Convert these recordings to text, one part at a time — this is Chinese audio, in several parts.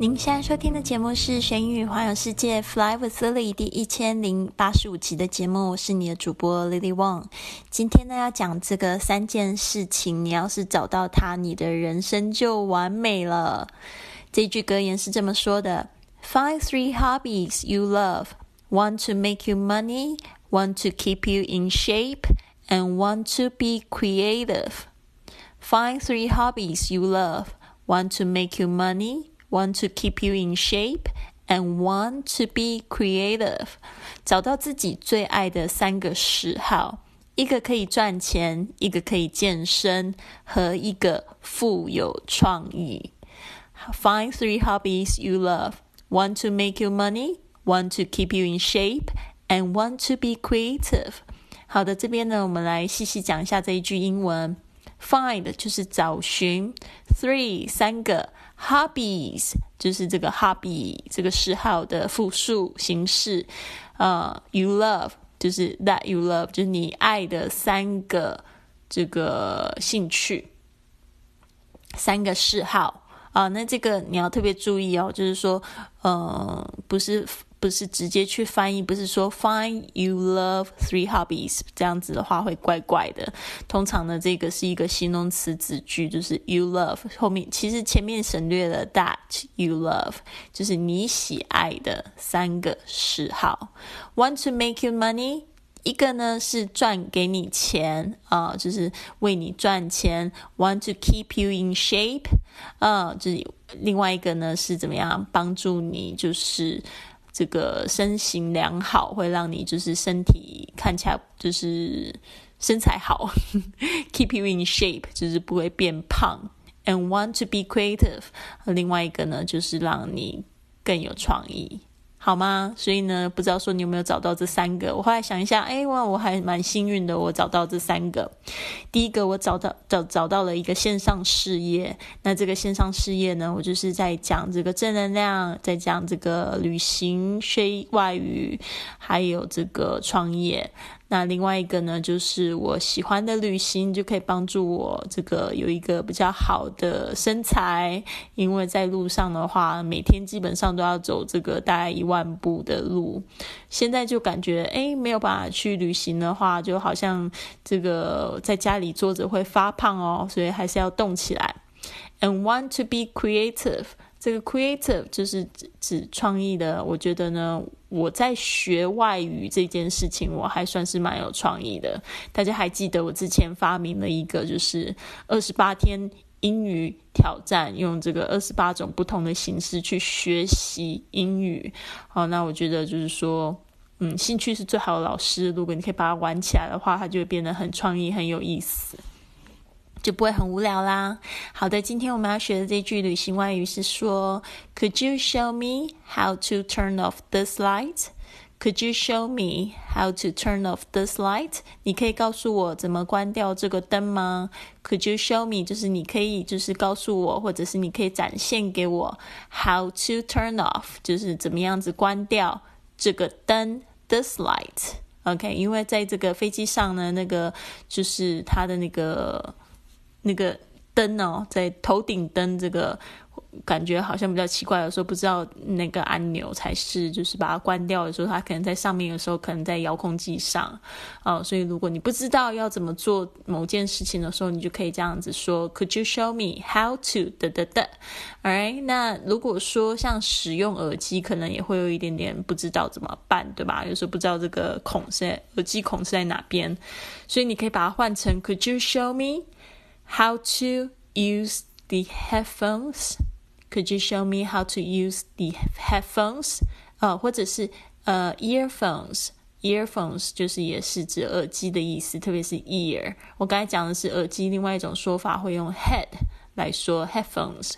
您现在收听的节目是《学英语环游世界》Fly with Lily 第一千零八十五集的节目，我是你的主播 Lily Wong。今天呢，要讲这个三件事情，你要是找到它，你的人生就完美了。这句格言是这么说的：Find three hobbies you love, one to make you money, one to keep you in shape, and one to be creative. Find three hobbies you love, one to make you money. Want to keep you in shape and want to be creative，找到自己最爱的三个嗜好，一个可以赚钱，一个可以健身，和一个富有创意。Find three hobbies you love. Want to make you money, want to keep you in shape, and want to be creative. 好的，这边呢，我们来细细讲一下这一句英文。Find 就是找寻，three 三个。Hobbies 就是这个 hobby 这个嗜好的复数形式，呃，you love 就是 that you love 就是你爱的三个这个兴趣，三个嗜好啊，那这个你要特别注意哦，就是说，呃，不是。不是直接去翻译，不是说 find you love three hobbies 这样子的话会怪怪的。通常呢，这个是一个形容词子句，就是 you love 后面其实前面省略了 that you love，就是你喜爱的三个嗜好。Want to make you money，一个呢是赚给你钱啊，就是为你赚钱。Want to keep you in shape，啊，就是另外一个呢是怎么样帮助你，就是。这个身形良好，会让你就是身体看起来就是身材好，keep you in shape，就是不会变胖。And want to be creative，另外一个呢，就是让你更有创意。好吗？所以呢，不知道说你有没有找到这三个？我后来想一下，哎，哇，我还蛮幸运的，我找到这三个。第一个，我找到找找到了一个线上事业。那这个线上事业呢，我就是在讲这个正能量，在讲这个旅行、学外语，还有这个创业。那另外一个呢，就是我喜欢的旅行，就可以帮助我这个有一个比较好的身材，因为在路上的话，每天基本上都要走这个大概一万步的路。现在就感觉哎，没有办法去旅行的话，就好像这个在家里坐着会发胖哦，所以还是要动起来。And want to be creative。这个 creative 就是指创意的。我觉得呢，我在学外语这件事情，我还算是蛮有创意的。大家还记得我之前发明了一个，就是二十八天英语挑战，用这个二十八种不同的形式去学习英语。好，那我觉得就是说，嗯，兴趣是最好的老师。如果你可以把它玩起来的话，它就会变得很创意、很有意思。就不会很无聊啦。好的，今天我们要学的这句旅行外语是说：Could you show me how to turn off this light? Could you show me how to turn off this light? 你可以告诉我怎么关掉这个灯吗？Could you show me 就是你可以就是告诉我，或者是你可以展现给我 how to turn off 就是怎么样子关掉这个灯 this light。OK，因为在这个飞机上呢，那个就是它的那个。那个灯哦，在头顶灯这个感觉好像比较奇怪，有时候不知道那个按钮才是，就是把它关掉的时候，它可能在上面的时候，可能在遥控器上哦。所以如果你不知道要怎么做某件事情的时候，你就可以这样子说：Could you show me how to 的的的？Alright，那如果说像使用耳机，可能也会有一点点不知道怎么办，对吧？有时候不知道这个孔是在耳机孔是在哪边，所以你可以把它换成 Could you show me？me？how to use the headphones? Could you show me how to use the headphones? 呃，或者是呃 earphones。earphones 就是也是指耳机的意思，特别是 ear。我刚才讲的是耳机，另外一种说法会用 head 来说 headphones。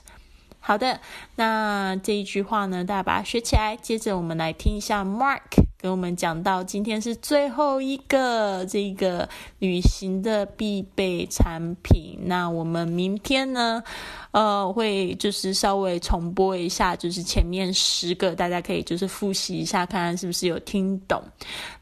好的，那这一句话呢，大家把它学起来。接着我们来听一下 Mark 跟我们讲到，今天是最后一个这个旅行的必备产品。那我们明天呢，呃，会就是稍微重播一下，就是前面十个，大家可以就是复习一下，看看是不是有听懂。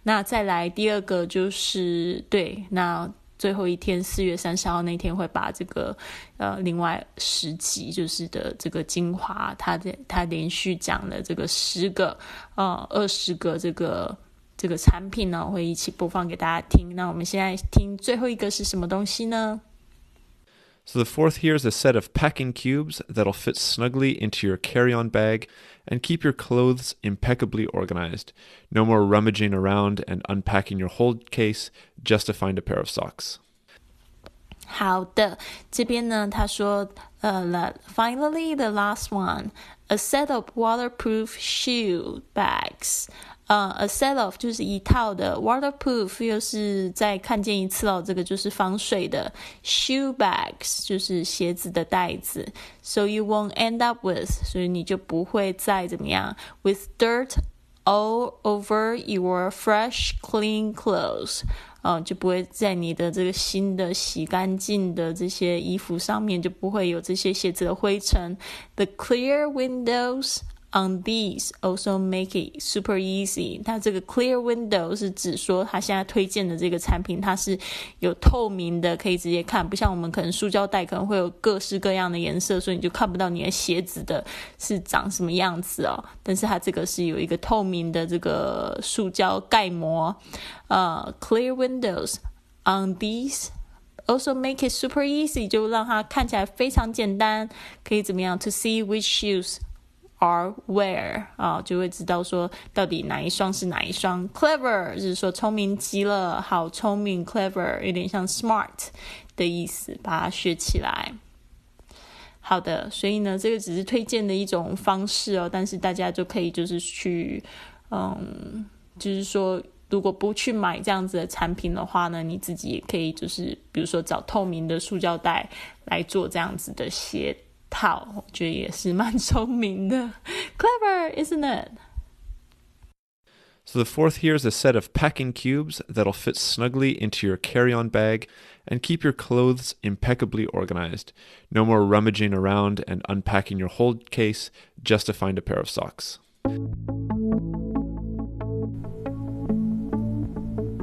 那再来第二个就是对那。最后一天，四月三十号那天会把这个呃，另外十集就是的这个精华，他的他连续讲了这个十个呃二十个这个这个产品呢，会一起播放给大家听。那我们现在听最后一个是什么东西呢 ？So the fourth here is a set of packing cubes that'll fit snugly into your carry-on bag and keep your clothes impeccably organized. No more rummaging around and unpacking your whole case just to find a pair of socks. 好的，这边呢，他说，呃，finally the last one, a set of waterproof shoe bags. 呃，a set of 就是一套的，waterproof 又是再看见一次哦，这个就是防水的，shoe bags 就是鞋子的袋子，so you won't end up with，所以你就不会再怎么样，with dirt all over your fresh clean clothes，嗯，就不会在你的这个新的洗干净的这些衣服上面就不会有这些鞋子的灰尘，the clear windows。On these also make it super easy。它这个 clear window 是指说，它现在推荐的这个产品，它是有透明的，可以直接看，不像我们可能塑胶袋可能会有各式各样的颜色，所以你就看不到你的鞋子的是长什么样子哦。但是它这个是有一个透明的这个塑胶盖膜，呃，clear windows on these also make it super easy，就让它看起来非常简单，可以怎么样？To see which shoes。Are where 啊，就会知道说到底哪一双是哪一双。Clever 就是说聪明极了，好聪明。Clever 有点像 smart 的意思，把它学起来。好的，所以呢，这个只是推荐的一种方式哦，但是大家就可以就是去，嗯，就是说，如果不去买这样子的产品的话呢，你自己也可以就是，比如说找透明的塑胶袋来做这样子的鞋。套，我觉得也是蛮聪明的，clever, isn't it? So the fourth here is a set of packing cubes that'll fit snugly into your carry-on bag and keep your clothes impeccably organized. No more rummaging around and unpacking your whole case just to find a pair of socks.